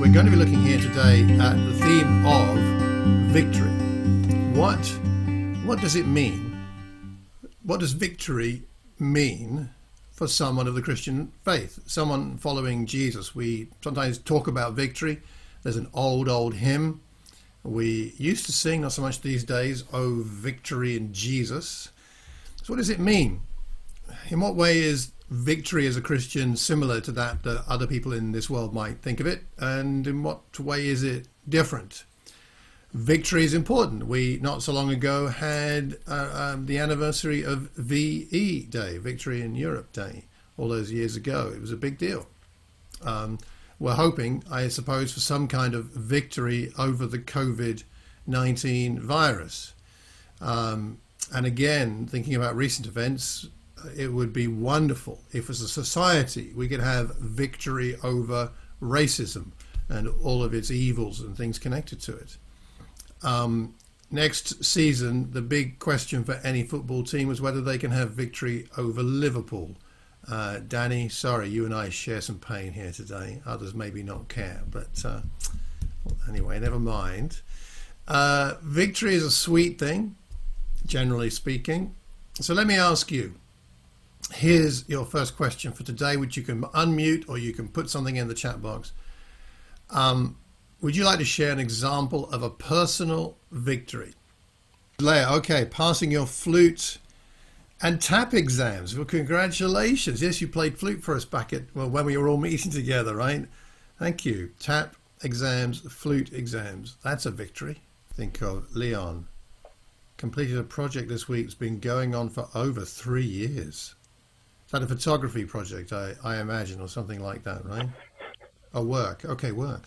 We're going to be looking here today at the theme of victory. What, what does it mean? What does victory mean for someone of the Christian faith? Someone following Jesus. We sometimes talk about victory. There's an old, old hymn we used to sing, not so much these days, Oh, victory in Jesus. So, what does it mean? In what way is victory as a Christian similar to that that other people in this world might think of it? And in what way is it different? Victory is important. We, not so long ago, had uh, um, the anniversary of VE Day, Victory in Europe Day, all those years ago. It was a big deal. Um, we're hoping, I suppose, for some kind of victory over the COVID 19 virus. Um, and again, thinking about recent events, it would be wonderful if, as a society, we could have victory over racism and all of its evils and things connected to it. Um, next season, the big question for any football team is whether they can have victory over Liverpool. Uh, Danny, sorry, you and I share some pain here today. Others maybe not care, but uh, anyway, never mind. Uh, victory is a sweet thing, generally speaking. So let me ask you. Here's your first question for today, which you can unmute or you can put something in the chat box. Um, would you like to share an example of a personal victory? Leah, okay, passing your flute and tap exams. Well, congratulations. Yes, you played flute for us back at, well, when we were all meeting together, right? Thank you. Tap exams, flute exams. That's a victory. Think of Leon. Completed a project this week. It's been going on for over three years. A photography project, I, I imagine, or something like that, right? A work. Okay, work.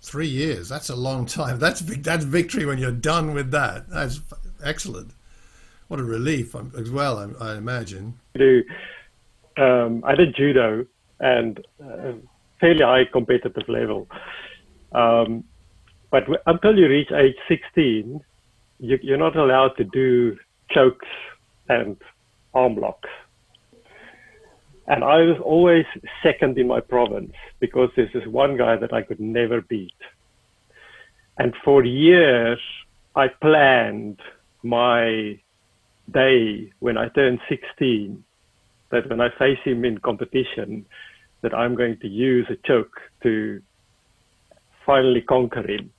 Three years. That's a long time. That's that's victory when you're done with that. That's excellent what a relief as well, I, I imagine. I do. Um, I did judo and uh, fairly high competitive level. Um, but until you reach age 16, you, you're not allowed to do chokes and arm locks. And I was always second in my province because there's this one guy that I could never beat. And for years, I planned my day when I turn 16 that when I face him in competition, that I'm going to use a choke to finally conquer him.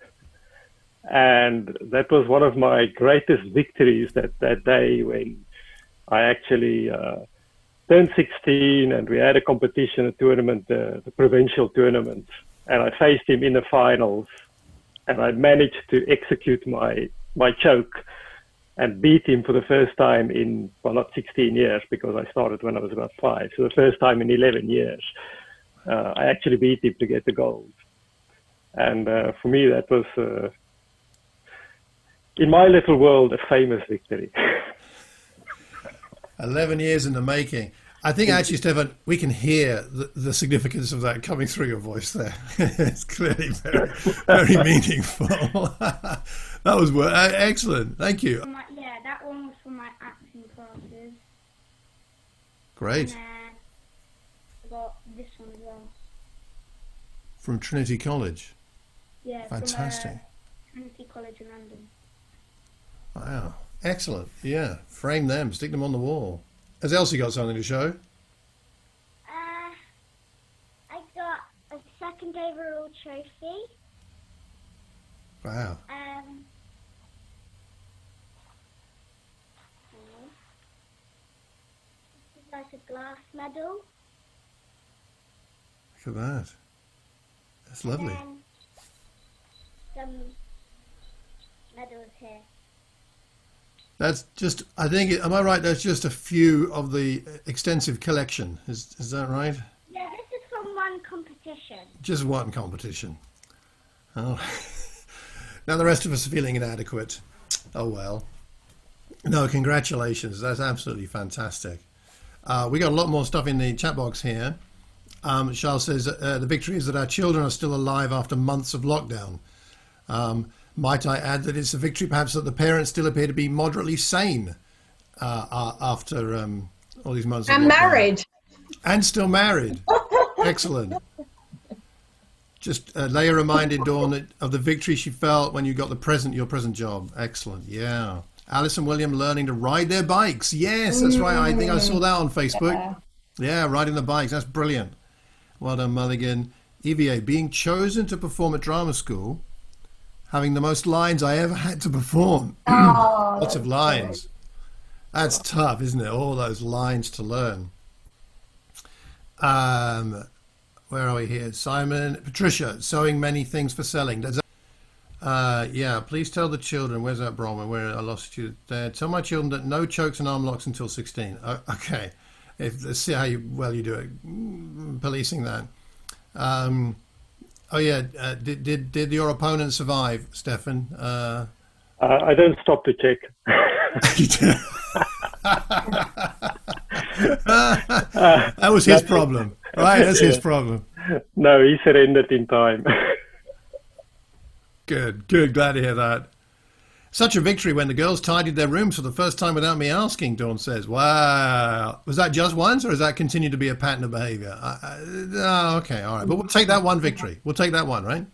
And that was one of my greatest victories that, that day when I actually uh, turned 16 and we had a competition, a tournament, uh, the provincial tournament. And I faced him in the finals and I managed to execute my, my choke and beat him for the first time in, well, not 16 years because I started when I was about five. So the first time in 11 years, uh, I actually beat him to get the gold. And uh, for me, that was, uh, in my little world, a famous victory. 11 years in the making. I think actually, Stefan, we can hear the, the significance of that coming through your voice there. it's clearly very, very meaningful. that was uh, excellent. Thank you. My, yeah, that one was from my acting classes. Great. And I got this one as well. From Trinity College. Yeah, Fantastic. From, uh, Trinity College in London. Wow. Excellent. Yeah. Frame them, stick them on the wall. Has Elsie got something to show? Uh, I got a second overall trophy. Wow. Um, this is like a glass medal. Look at that. That's lovely. Some medals here. That's just, I think, am I right? That's just a few of the extensive collection. Is, is that right? Yeah, this is from one competition. Just one competition. Oh. now the rest of us are feeling inadequate. Oh well. No, congratulations. That's absolutely fantastic. Uh, we got a lot more stuff in the chat box here. Um, Charles says uh, the victory is that our children are still alive after months of lockdown. Um, might I add that it's a victory perhaps that the parents still appear to be moderately sane uh, after um, all these months? And married. And still married. Excellent. Just uh, Leah reminded Dawn of the victory she felt when you got the present, your present job. Excellent. Yeah. Alice and William learning to ride their bikes. Yes, that's right. I think I saw that on Facebook. Yeah. Yeah, riding the bikes. That's brilliant. Well done, Mulligan. EVA, being chosen to perform at drama school, having the most lines I ever had to perform. Oh, Lots of lines. That's tough, isn't it? All those lines to learn. Um, where are we here? Simon, Patricia, sewing many things for selling. Does that, uh, yeah, please tell the children. Where's that Bronwyn? Where I lost you there. Tell my children that no chokes and arm locks until 16. Uh, okay. If, let's see how you, well you do it. Mm, Policing that. Um, oh, yeah. Uh, did, did, did your opponent survive, Stefan? Uh, Uh, I don't stop to check. that was his problem, right? That's his problem. no, he surrendered in time. Good, good. Glad to hear that. Such a victory when the girls tidied their rooms for the first time without me asking, Dawn says. Wow. Was that just once, or has that continued to be a pattern of behavior? Oh, okay, all right. But we'll take that one victory. We'll take that one, right?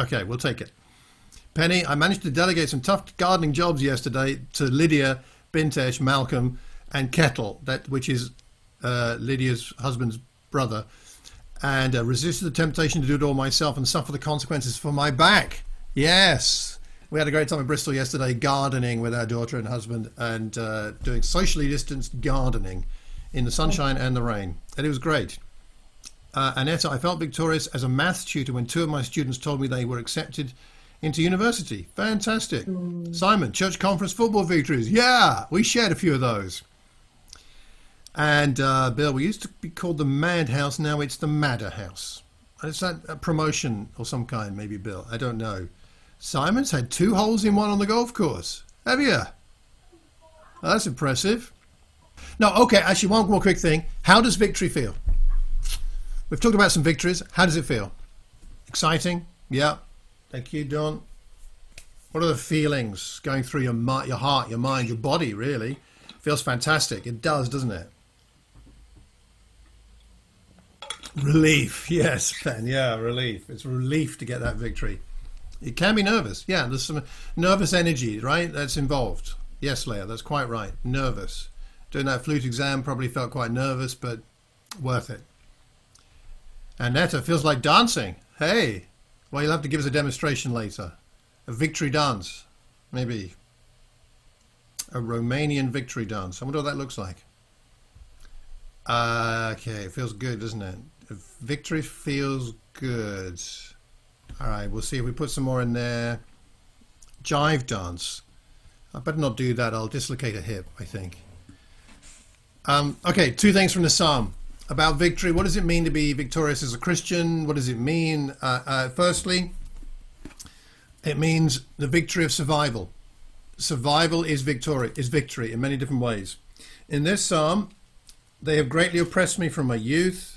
Okay, we'll take it. Penny, I managed to delegate some tough gardening jobs yesterday to Lydia, Bintesh, Malcolm, and Kettle, that which is uh, Lydia's husband's brother, and uh, resisted the temptation to do it all myself and suffer the consequences for my back. Yes, we had a great time in Bristol yesterday, gardening with our daughter and husband, and uh, doing socially distanced gardening in the sunshine and the rain, and it was great. Uh, Annetta, I felt victorious as a maths tutor when two of my students told me they were accepted into university. Fantastic. Simon, church conference football victories. Yeah, we shared a few of those. And uh, Bill, we used to be called the Madhouse. Now it's the Madder House. Is that a promotion or some kind, maybe, Bill? I don't know. Simon's had two holes in one on the golf course. Have you? Oh, that's impressive. No, okay, actually, one more quick thing. How does victory feel? We've talked about some victories. How does it feel? Exciting? Yeah. Thank you, Don. What are the feelings going through your your heart, your mind, your body? Really, feels fantastic. It does, doesn't it? Relief, yes, Ben. Yeah, relief. It's relief to get that victory. It can be nervous. Yeah, there's some nervous energy, right? That's involved. Yes, Leah, that's quite right. Nervous. Doing that flute exam probably felt quite nervous, but worth it. And Netta feels like dancing. Hey, well, you'll have to give us a demonstration later. A victory dance, maybe. A Romanian victory dance. I wonder what that looks like. Uh, okay, it feels good, doesn't it? Victory feels good. All right, we'll see if we put some more in there. Jive dance. I better not do that. I'll dislocate a hip, I think. Um, okay, two things from the psalm about victory. What does it mean to be victorious as a Christian? What does it mean? Uh, uh, firstly, it means the victory of survival. Survival is victory. Is victory in many different ways. In this psalm, they have greatly oppressed me from my youth.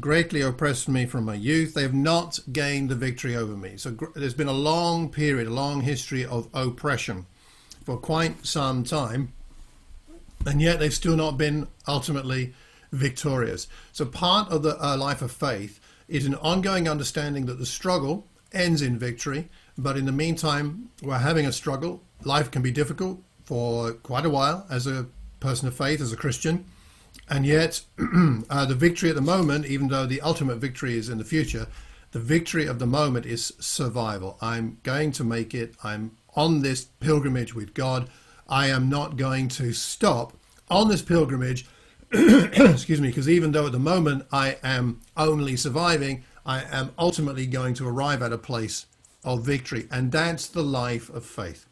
Greatly oppressed me from my youth. They have not gained the victory over me. So there's been a long period, a long history of oppression for quite some time, and yet they've still not been ultimately victorious. So part of the uh, life of faith is an ongoing understanding that the struggle ends in victory, but in the meantime, we're having a struggle. Life can be difficult for quite a while as a person of faith, as a Christian. And yet, uh, the victory at the moment, even though the ultimate victory is in the future, the victory of the moment is survival. I'm going to make it. I'm on this pilgrimage with God. I am not going to stop on this pilgrimage. excuse me, because even though at the moment I am only surviving, I am ultimately going to arrive at a place of victory. And that's the life of faith.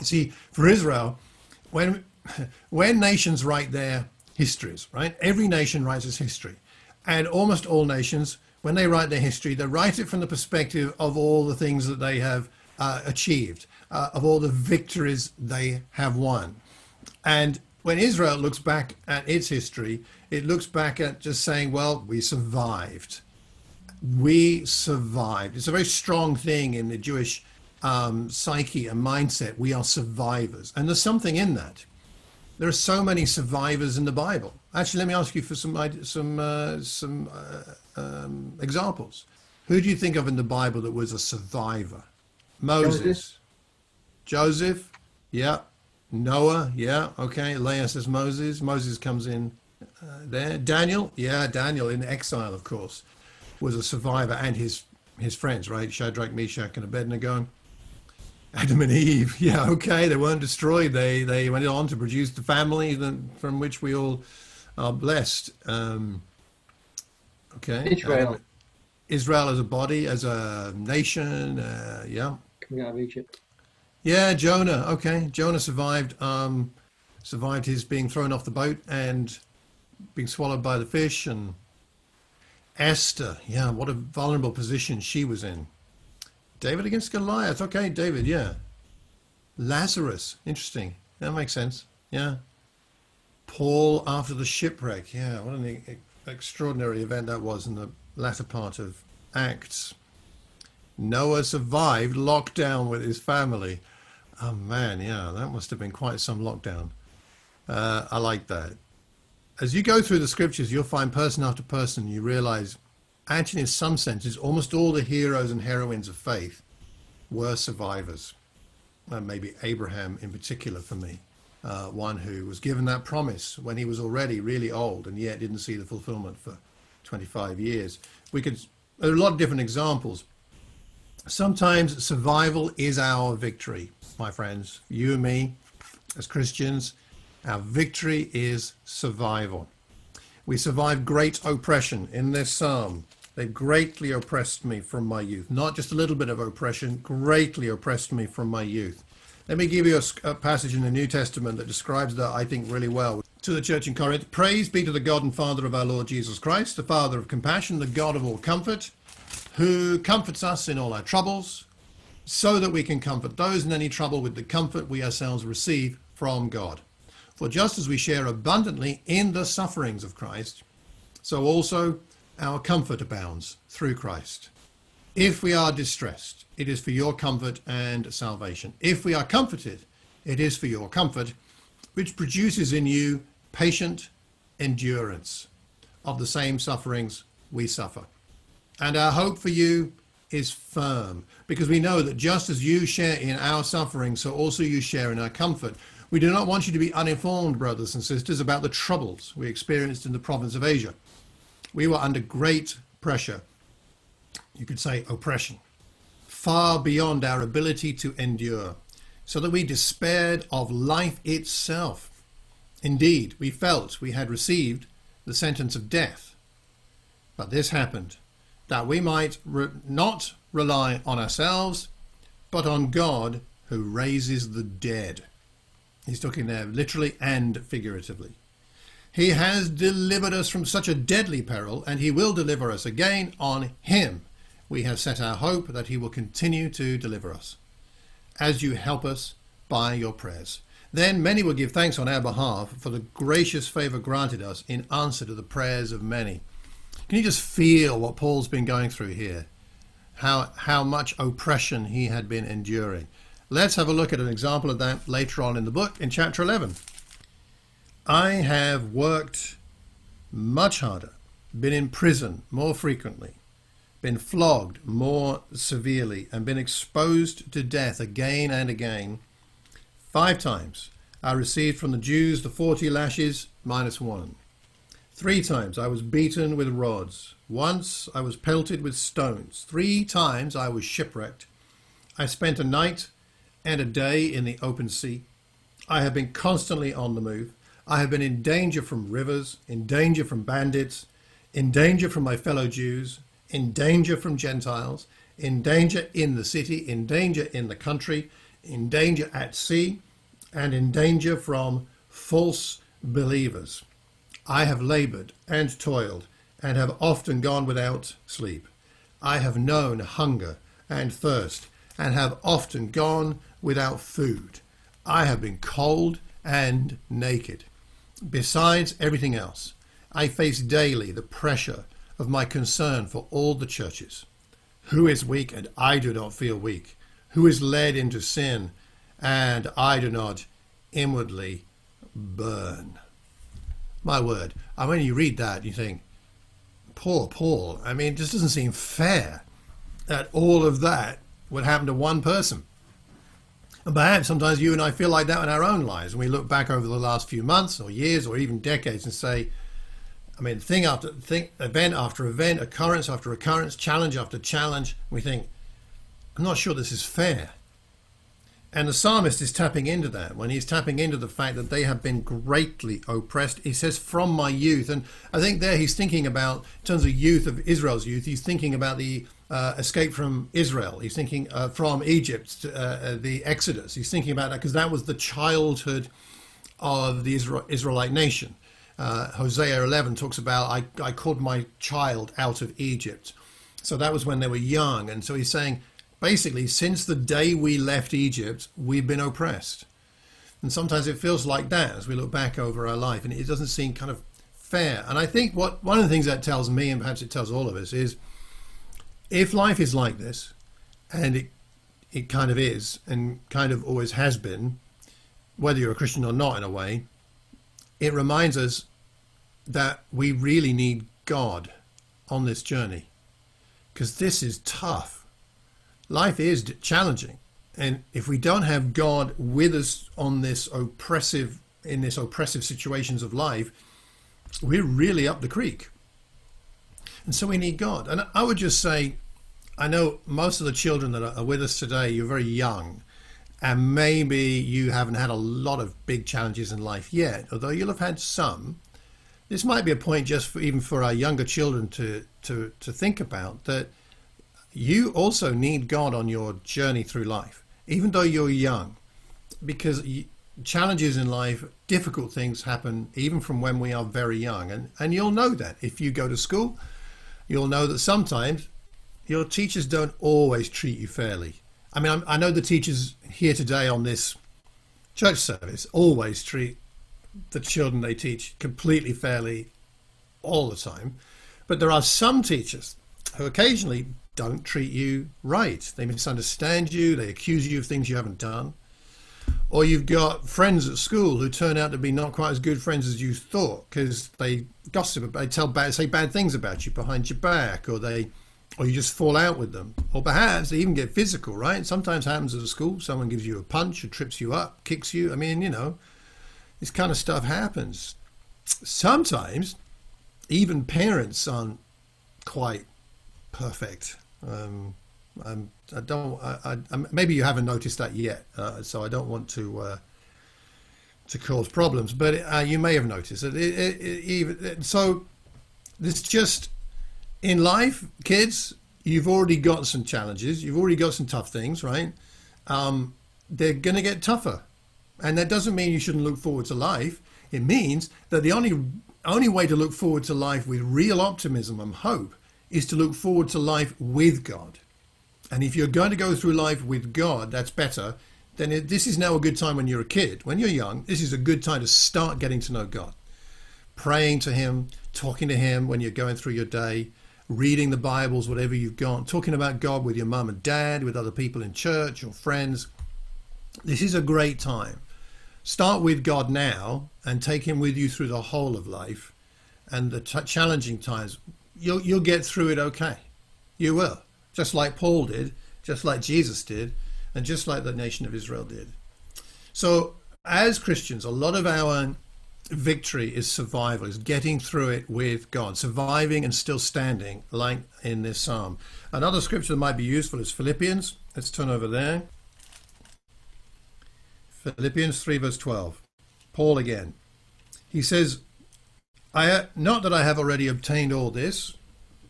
See, for Israel, when when nations write their histories, right? Every nation writes its history. And almost all nations, when they write their history, they write it from the perspective of all the things that they have uh, achieved, uh, of all the victories they have won. And when Israel looks back at its history, it looks back at just saying, well, we survived. We survived. It's a very strong thing in the Jewish um, psyche and mindset. We are survivors. And there's something in that there are so many survivors in the Bible. Actually, let me ask you for some some uh, some uh, um, examples. Who do you think of in the Bible that was a survivor? Moses. Joseph. Joseph. Yeah. Noah. Yeah. Okay. Leah says Moses. Moses comes in uh, there. Daniel. Yeah. Daniel in exile, of course, was a survivor and his his friends, right? Shadrach, Meshach, and Abednego. Adam and Eve. Yeah. Okay. They weren't destroyed. They they went on to produce the family that, from which we all are blessed. Um, okay. Israel. Adam- Israel as a body, as a nation. Uh, yeah. Coming out of Egypt. Yeah, Jonah. Okay, Jonah survived. Um, survived his being thrown off the boat and being swallowed by the fish. And Esther. Yeah, what a vulnerable position she was in. David against Goliath. Okay, David. Yeah. Lazarus. Interesting. That makes sense. Yeah. Paul after the shipwreck. Yeah, what an e- extraordinary event that was in the latter part of Acts. Noah survived lockdown with his family. Oh man, yeah, that must have been quite some lockdown. Uh, I like that. As you go through the scriptures, you'll find person after person, you realize actually, in some senses, almost all the heroes and heroines of faith were survivors. Uh, maybe Abraham in particular for me, uh, one who was given that promise when he was already really old and yet didn't see the fulfillment for 25 years. We could, there are a lot of different examples. Sometimes survival is our victory, my friends. You and me, as Christians, our victory is survival. We survive great oppression in this psalm. They greatly oppressed me from my youth. Not just a little bit of oppression, greatly oppressed me from my youth. Let me give you a passage in the New Testament that describes that, I think, really well. To the church in Corinth Praise be to the God and Father of our Lord Jesus Christ, the Father of compassion, the God of all comfort, who comforts us in all our troubles, so that we can comfort those in any trouble with the comfort we ourselves receive from God. For just as we share abundantly in the sufferings of Christ, so also our comfort abounds through Christ. If we are distressed, it is for your comfort and salvation. If we are comforted, it is for your comfort, which produces in you patient endurance of the same sufferings we suffer. And our hope for you is firm because we know that just as you share in our suffering, so also you share in our comfort. We do not want you to be uninformed, brothers and sisters, about the troubles we experienced in the province of Asia. We were under great pressure, you could say oppression, far beyond our ability to endure, so that we despaired of life itself. Indeed, we felt we had received the sentence of death. But this happened that we might re- not rely on ourselves, but on God who raises the dead. He's talking there literally and figuratively. He has delivered us from such a deadly peril, and he will deliver us again. On him we have set our hope that he will continue to deliver us, as you help us by your prayers. Then many will give thanks on our behalf for the gracious favour granted us in answer to the prayers of many. Can you just feel what Paul's been going through here? How, how much oppression he had been enduring. Let's have a look at an example of that later on in the book in chapter 11. I have worked much harder, been in prison more frequently, been flogged more severely, and been exposed to death again and again. Five times I received from the Jews the forty lashes minus one. Three times I was beaten with rods. Once I was pelted with stones. Three times I was shipwrecked. I spent a night and a day in the open sea. I have been constantly on the move. I have been in danger from rivers, in danger from bandits, in danger from my fellow Jews, in danger from Gentiles, in danger in the city, in danger in the country, in danger at sea, and in danger from false believers. I have labored and toiled and have often gone without sleep. I have known hunger and thirst and have often gone without food. I have been cold and naked. Besides everything else, I face daily the pressure of my concern for all the churches. Who is weak and I do not feel weak? Who is led into sin and I do not inwardly burn? My word. And when you read that, you think, poor Paul. I mean, it just doesn't seem fair. that all of that would happen to one person. And perhaps sometimes you and I feel like that in our own lives. And we look back over the last few months or years or even decades and say, I mean, thing after thing, event after event, occurrence after occurrence, challenge after challenge, we think, I'm not sure this is fair. And the psalmist is tapping into that when he's tapping into the fact that they have been greatly oppressed. He says, from my youth. And I think there he's thinking about, in terms of youth of Israel's youth, he's thinking about the uh, escape from Israel. He's thinking uh, from Egypt, uh, uh the Exodus. He's thinking about that because that was the childhood of the Israel, Israelite nation. Uh, Hosea 11 talks about, I, I called my child out of Egypt. So that was when they were young. And so he's saying, basically, since the day we left Egypt, we've been oppressed. And sometimes it feels like that as we look back over our life, and it doesn't seem kind of fair. And I think what one of the things that tells me, and perhaps it tells all of us, is if life is like this, and it it kind of is, and kind of always has been, whether you're a Christian or not, in a way, it reminds us that we really need God on this journey, because this is tough life is challenging. And if we don't have God with us on this oppressive, in this oppressive situations of life, we're really up the creek. And so we need God. And I would just say, I know most of the children that are with us today, you're very young. And maybe you haven't had a lot of big challenges in life yet, although you'll have had some. This might be a point just for even for our younger children to, to, to think about that you also need God on your journey through life, even though you're young, because challenges in life, difficult things happen even from when we are very young. And, and you'll know that if you go to school, you'll know that sometimes your teachers don't always treat you fairly. I mean, I'm, i know the teachers here today on this church service always treat the children they teach completely fairly all the time. But there are some teachers who occasionally don't treat you right. They misunderstand you, they accuse you of things you haven't done. Or you've got friends at school who turn out to be not quite as good friends as you thought because they gossip, they tell bad, say bad things about you behind your back, or they, or you just fall out with them, or perhaps they even get physical. Right? Sometimes happens at school. Someone gives you a punch, or trips you up, kicks you. I mean, you know, this kind of stuff happens. Sometimes even parents aren't quite perfect. Um, I'm, I don't. I, I, maybe you haven't noticed that yet, uh, so I don't want to uh, to cause problems. But uh, you may have noticed it, it even, so, it's just in life, kids. You've already got some challenges. You've already got some tough things, right? Um, they're going to get tougher, and that doesn't mean you shouldn't look forward to life. It means that the only only way to look forward to life with real optimism and hope is to look forward to life with God. And if you're going to go through life with God, that's better. Then it, this is now a good time when you're a kid. When you're young, this is a good time to start getting to know God. Praying to Him, talking to Him when you're going through your day, reading the Bibles, whatever you've got, talking about God with your mum and dad, with other people in church or friends. This is a great time. Start with God now and take Him with you through the whole of life and the challenging times you'll you'll get through it okay. You will, just like Paul did, just like Jesus did, and just like the nation of Israel did. So, as Christians, a lot of our victory is survival, is getting through it with God, surviving and still standing, like in this psalm. Another scripture that might be useful is Philippians. Let's turn over there. Philippians 3, verse 12. Paul again. He says, I, not that I have already obtained all this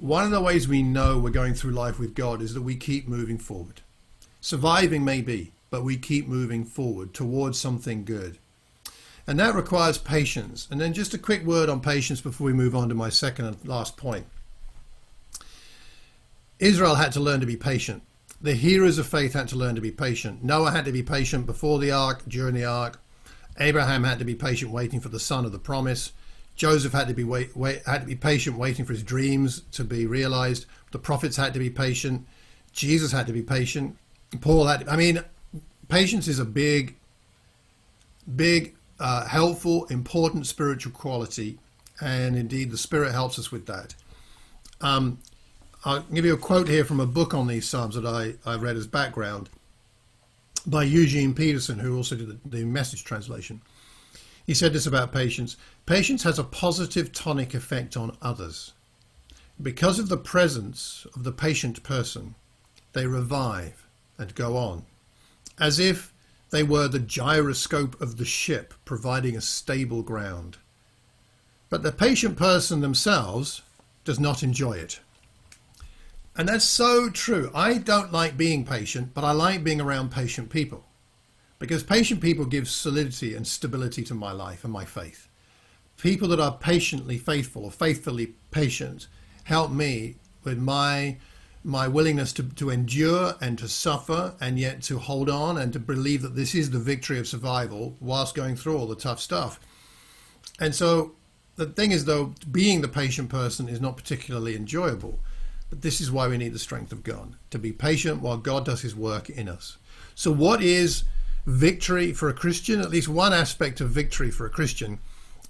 One of the ways we know we're going through life with God is that we keep moving forward. Surviving may be, but we keep moving forward towards something good. And that requires patience. And then just a quick word on patience before we move on to my second and last point. Israel had to learn to be patient. the heroes of faith had to learn to be patient. Noah had to be patient before the ark, during the ark. Abraham had to be patient, waiting for the son of the promise. Joseph had to be wait, wait, had to be patient, waiting for his dreams to be realized. The prophets had to be patient. Jesus had to be patient. Paul had. To, I mean, patience is a big, big, uh, helpful, important spiritual quality, and indeed the Spirit helps us with that. Um, I'll give you a quote here from a book on these psalms that I, I read as background by Eugene Peterson, who also did the, the message translation. He said this about patience Patience has a positive tonic effect on others. Because of the presence of the patient person, they revive and go on, as if they were the gyroscope of the ship providing a stable ground. But the patient person themselves does not enjoy it. And that's so true. I don't like being patient, but I like being around patient people because patient people give solidity and stability to my life and my faith. People that are patiently faithful or faithfully patient help me with my my willingness to, to endure and to suffer and yet to hold on and to believe that this is the victory of survival whilst going through all the tough stuff. And so the thing is though being the patient person is not particularly enjoyable. But this is why we need the strength of God to be patient while God does his work in us. So what is victory for a Christian? At least one aspect of victory for a Christian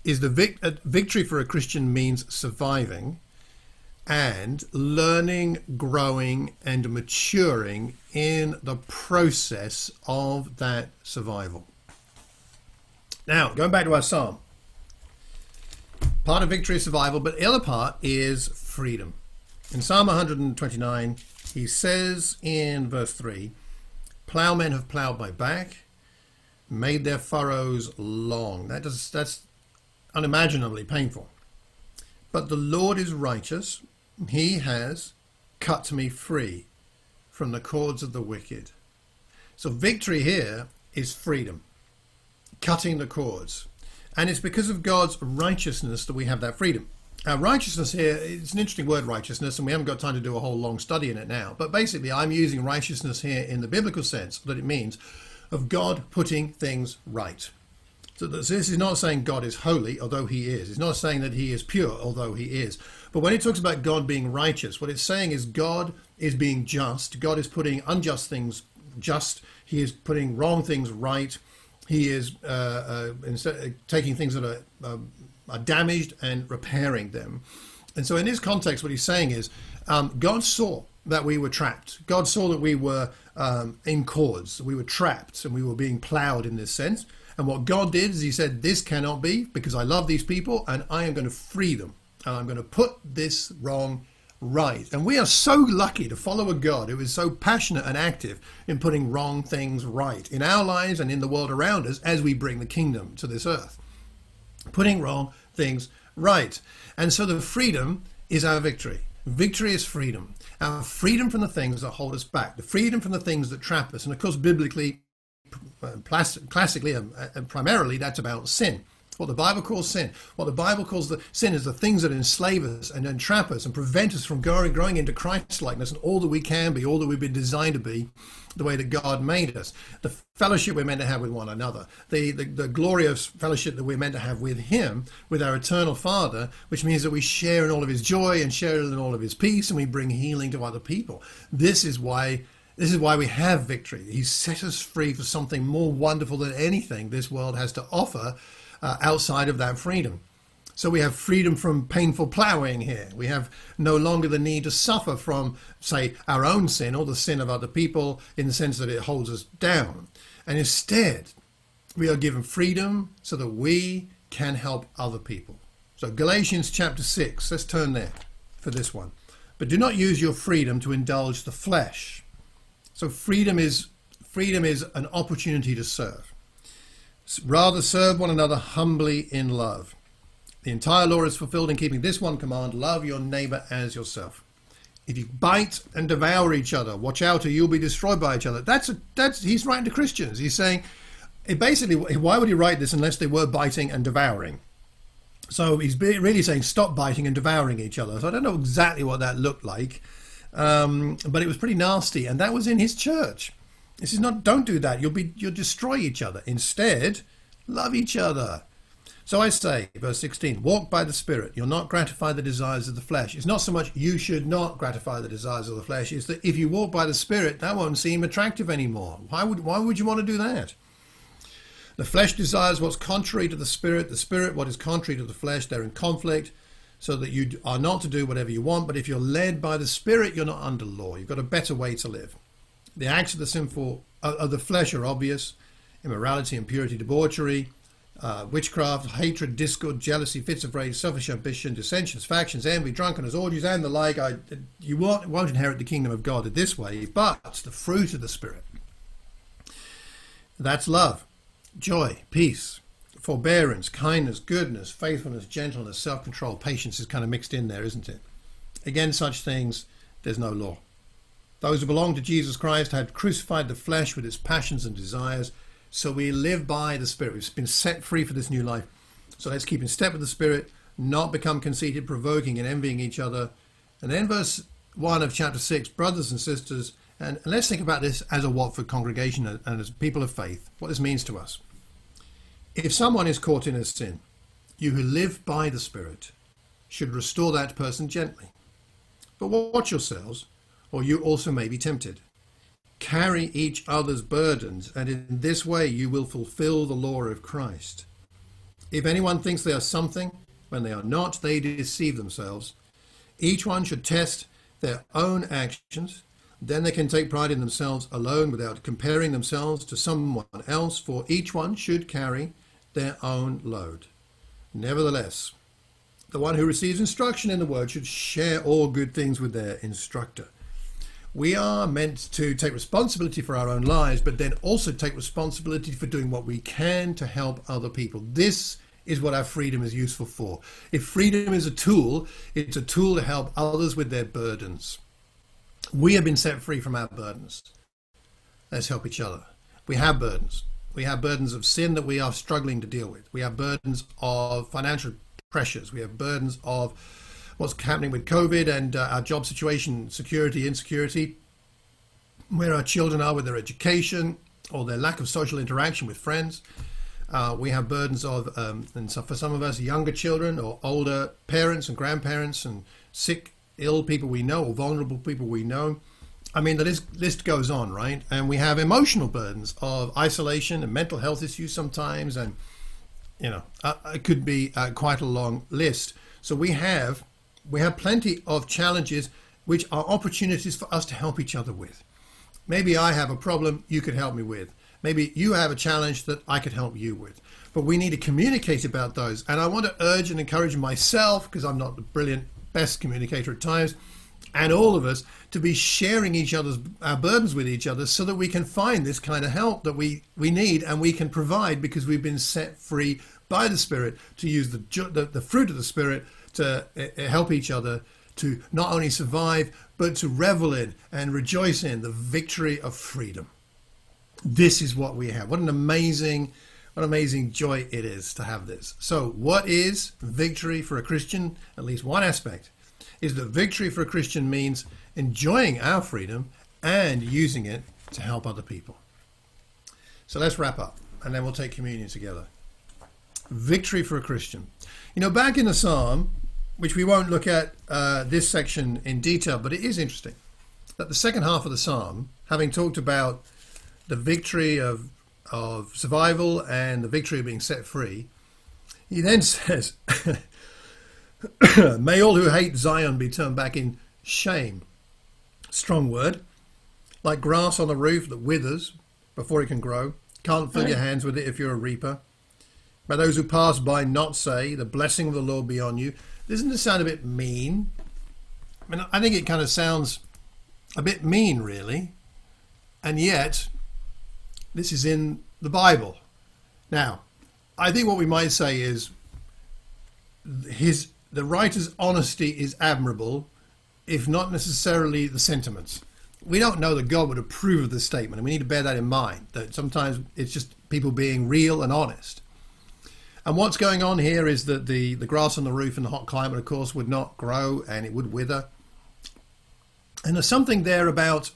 is the vic- uh, victory for a Christian means surviving and learning, growing, and maturing in the process of that survival. Now, going back to our psalm, part of victory is survival, but the other part is freedom. In Psalm 129, he says in verse 3 Plowmen have plowed my back, made their furrows long. That does, that's unimaginably painful. But the Lord is righteous. He has cut me free from the cords of the wicked. So, victory here is freedom, cutting the cords. And it's because of God's righteousness that we have that freedom. Now, righteousness here, it's an interesting word, righteousness, and we haven't got time to do a whole long study in it now. But basically, I'm using righteousness here in the biblical sense that it means of God putting things right. So this is not saying God is holy, although he is. It's not saying that he is pure, although he is. But when it talks about God being righteous, what it's saying is God is being just. God is putting unjust things just. He is putting wrong things right. He is uh, uh, uh, taking things that are, uh, are damaged and repairing them. And so, in this context, what he's saying is um, God saw that we were trapped. God saw that we were um, in cords, we were trapped, and we were being plowed in this sense. And what God did is He said, This cannot be because I love these people and I am going to free them. And I'm going to put this wrong right. And we are so lucky to follow a God who is so passionate and active in putting wrong things right in our lives and in the world around us as we bring the kingdom to this earth. Putting wrong things right. And so the freedom is our victory. Victory is freedom. Our freedom from the things that hold us back, the freedom from the things that trap us. And of course, biblically, classically and primarily that's about sin what the bible calls sin. What the bible calls the sin is the things that enslave us and entrap us and prevent us from growing, growing into christ likeness and all that we can be all that we've been designed to be the way that god made us. The fellowship we're meant to have with one another. The, the, the glorious fellowship that we're meant to have with him with our eternal father which means that we share in all of his joy and share in all of his peace and we bring healing to other people. This is why this is why we have victory. He set us free for something more wonderful than anything this world has to offer uh, outside of that freedom. So we have freedom from painful plowing here. We have no longer the need to suffer from, say, our own sin or the sin of other people in the sense that it holds us down. And instead, we are given freedom so that we can help other people. So Galatians chapter 6, let's turn there for this one. But do not use your freedom to indulge the flesh so freedom is freedom is an opportunity to serve. Rather serve one another humbly in love. The entire law is fulfilled in keeping this one command: love your neighbor as yourself. If you bite and devour each other, watch out or you'll be destroyed by each other. That's a, that's he's writing to Christians. He's saying basically why would he write this unless they were biting and devouring? So he's really saying stop biting and devouring each other. So I don't know exactly what that looked like. um, but it was pretty nasty, and that was in his church. This is not. Don't do that. You'll be. You'll destroy each other. Instead, love each other. So I say, verse 16, walk by the Spirit. You'll not gratify the desires of the flesh. It's not so much you should not gratify the desires of the flesh, it's that if you walk by the Spirit, that won't seem attractive anymore. Why would, why would you want to do that? The flesh desires what's contrary to the Spirit, the Spirit what is contrary to the flesh. They're in conflict, so that you are not to do whatever you want. But if you're led by the Spirit, you're not under law. You've got a better way to live. The acts of the sinful, of the flesh are obvious immorality, impurity, debauchery uh, witchcraft, hatred, discord, jealousy, fits of rage, selfish ambition, dissensions, factions, envy, drunkenness, orgies, and the like. I, you won't, won't inherit the kingdom of God in this way, but the fruit of the Spirit. That's love, joy, peace, forbearance, kindness, goodness, faithfulness, gentleness, self control, patience is kind of mixed in there, isn't it? Against such things, there's no law. Those who belong to Jesus Christ have crucified the flesh with its passions and desires. So we live by the Spirit. We've been set free for this new life. So let's keep in step with the Spirit, not become conceited, provoking, and envying each other. And then verse 1 of chapter 6, brothers and sisters, and, let's think about this as a Watford congregation and as people of faith, what this means to us. If someone is caught in a sin, you who live by the Spirit should restore that person gently. But watch yourselves, or you also may be tempted. Carry each other's burdens, and in this way you will fulfill the law of Christ. If anyone thinks they are something when they are not, they deceive themselves. Each one should test their own actions. Then they can take pride in themselves alone without comparing themselves to someone else, for each one should carry their own load. Nevertheless, the one who receives instruction in the word should share all good things with their instructor. We are meant to take responsibility for our own lives, but then also take responsibility for doing what we can to help other people. This is what our freedom is useful for. If freedom is a tool, it's a tool to help others with their burdens. We have been set free from our burdens. Let's help each other. We have burdens. We have burdens of sin that we are struggling to deal with. We have burdens of financial pressures. We have burdens of what's happening with COVID and uh, our job situation, security, insecurity, where our children are with their education or their lack of social interaction with friends. Uh, we have burdens of, um, and so for some of us, younger children or older parents and grandparents and sick, ill people we know or vulnerable people we know. I mean, the list, list goes on, right? And we have emotional burdens of isolation and mental health issues sometimes, and you know, uh, it could be uh, quite a long list. So we have we have plenty of challenges which are opportunities for us to help each other with. Maybe I have a problem you could help me with. Maybe you have a challenge that I could help you with. But we need to communicate about those. And I want to urge and encourage myself, because I'm not the brilliant best communicator at times, and all of us to be sharing each other's our burdens with each other so that we can find this kind of help that we, we need and we can provide because we've been set free by the Spirit to use the, the, the fruit of the Spirit to uh, help each other to not only survive, but to revel in and rejoice in the victory of freedom. This is what we have. What an amazing, what amazing joy it is to have this. So, what is victory for a Christian? At least one aspect is that victory for a Christian means enjoying our freedom and using it to help other people. So let's wrap up and then we'll take communion together. Victory for a Christian. You know, back in the psalm, which we won't look at uh, this section in detail, but it is interesting that the second half of the psalm, having talked about the victory of of survival and the victory of being set free, he then says, "May all who hate Zion be turned back in shame." Strong word, like grass on the roof that withers before it can grow. Can't fill your hands with it if you're a reaper. May those who pass by not say, "The blessing of the Lord be on you." Doesn't this sound a bit mean? I mean, I think it kind of sounds a bit mean, really. And yet, this is in the Bible. Now, I think what we might say is his the writer's honesty is admirable, if not necessarily the sentiments. We don't know that God would approve of this statement, and we need to bear that in mind. That sometimes it's just people being real and honest. And what's going on here is that the, the grass on the roof in the hot climate, of course, would not grow and it would wither. And there's something there about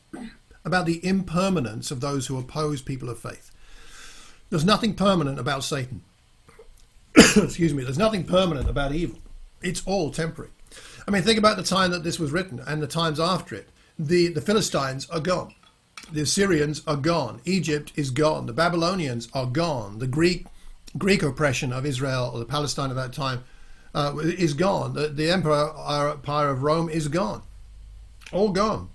about the impermanence of those who oppose people of faith. There's nothing permanent about Satan. Excuse me. There's nothing permanent about evil. It's all temporary. I mean, think about the time that this was written and the times after it. The the Philistines are gone. The Assyrians are gone. Egypt is gone. The Babylonians are gone. The Greek Greek oppression of Israel or the Palestine at that time uh, is gone. The, the Empire Empire of Rome is gone. All gone.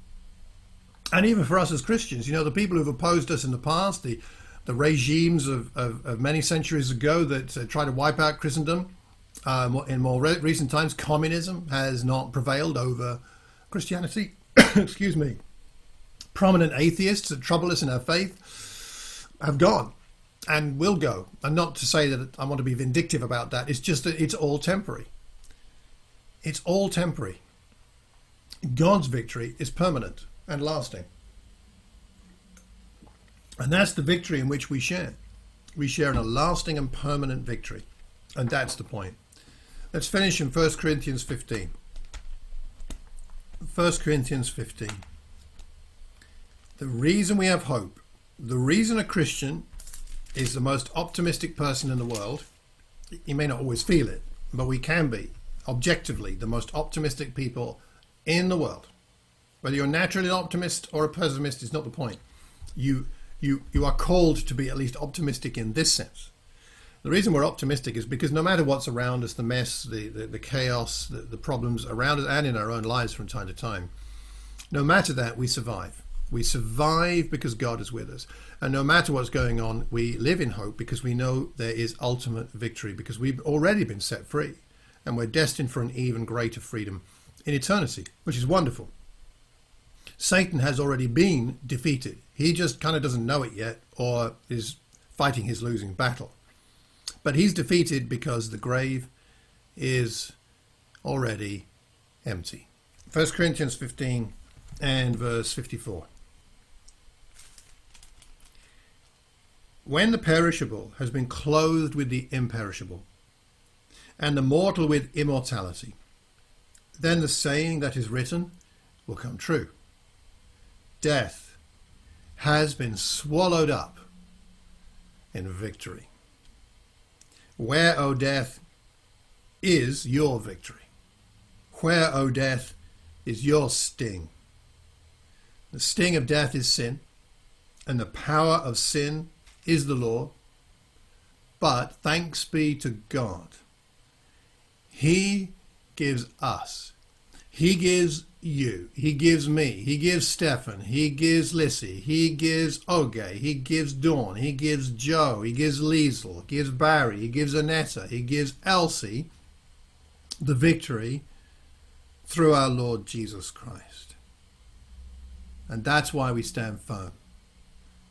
And even for us as Christians, you know, the people who've opposed us in the past, the the regimes of, of, of many centuries ago that uh, tried to wipe out Christendom, uh, in more re- recent times, communism has not prevailed over Christianity. Excuse me. Prominent atheists that trouble us in our faith have gone and will go. And not to say that I want to be vindictive about that. It's just that it's all temporary. It's all temporary. God's victory is permanent and lasting. And that's the victory in which we share. We share in a lasting and permanent victory. And that's the point. Let's finish in 1 Corinthians 15. 1 Corinthians 15. The reason we have hope, the reason a Christian is the most optimistic person in the world, you may not always feel it, but we can be objectively the most optimistic people in the world. Whether you're naturally an optimist or a pessimist is not the point. You you you are called to be at least optimistic in this sense. The reason we're optimistic is because no matter what's around us, the mess, the, the, the chaos, the, the problems around us and in our own lives from time to time, no matter that, we survive. We survive because God is with us. And no matter what's going on, we live in hope because we know there is ultimate victory, because we've already been set free and we're destined for an even greater freedom in eternity, which is wonderful. Satan has already been defeated. He just kind of doesn't know it yet or is fighting his losing battle. But he's defeated because the grave is already empty. 1 Corinthians 15 and verse 54. When the perishable has been clothed with the imperishable, and the mortal with immortality, then the saying that is written will come true. Death has been swallowed up in victory. Where, O death, is your victory? Where, O death, is your sting? The sting of death is sin, and the power of sin is the law. But thanks be to God, He gives us, He gives you. He gives me. He gives Stefan. He gives Lissy. He gives Oge. He gives Dawn. He gives Joe. He gives Liesl. He gives Barry. He gives Anetta. He gives Elsie the victory through our Lord Jesus Christ. And that's why we stand firm.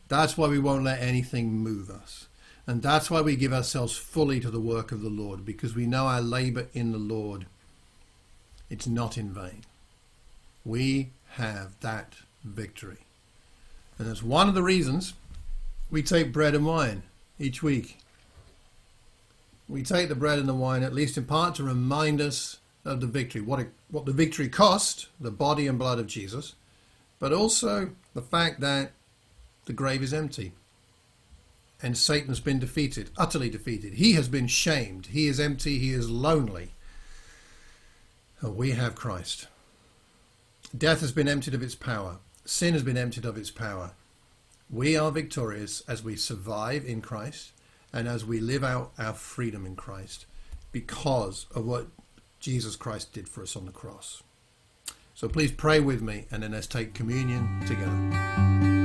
That's why we won't let anything move us. And that's why we give ourselves fully to the work of the Lord, because we know our labor in the Lord, it's not in vain we have that victory. And that's one of the reasons we take bread and wine each week. We take the bread and the wine, at least in part, to remind us of the victory, what, it, what the victory cost, the body and blood of Jesus, but also the fact that the grave is empty and Satan's been defeated, utterly defeated. He has been shamed. He is empty. He is lonely. And we have Christ. Death has been emptied of its power. Sin has been emptied of its power. We are victorious as we survive in Christ and as we live out our freedom in Christ because of what Jesus Christ did for us on the cross. So please pray with me and then let's take communion together.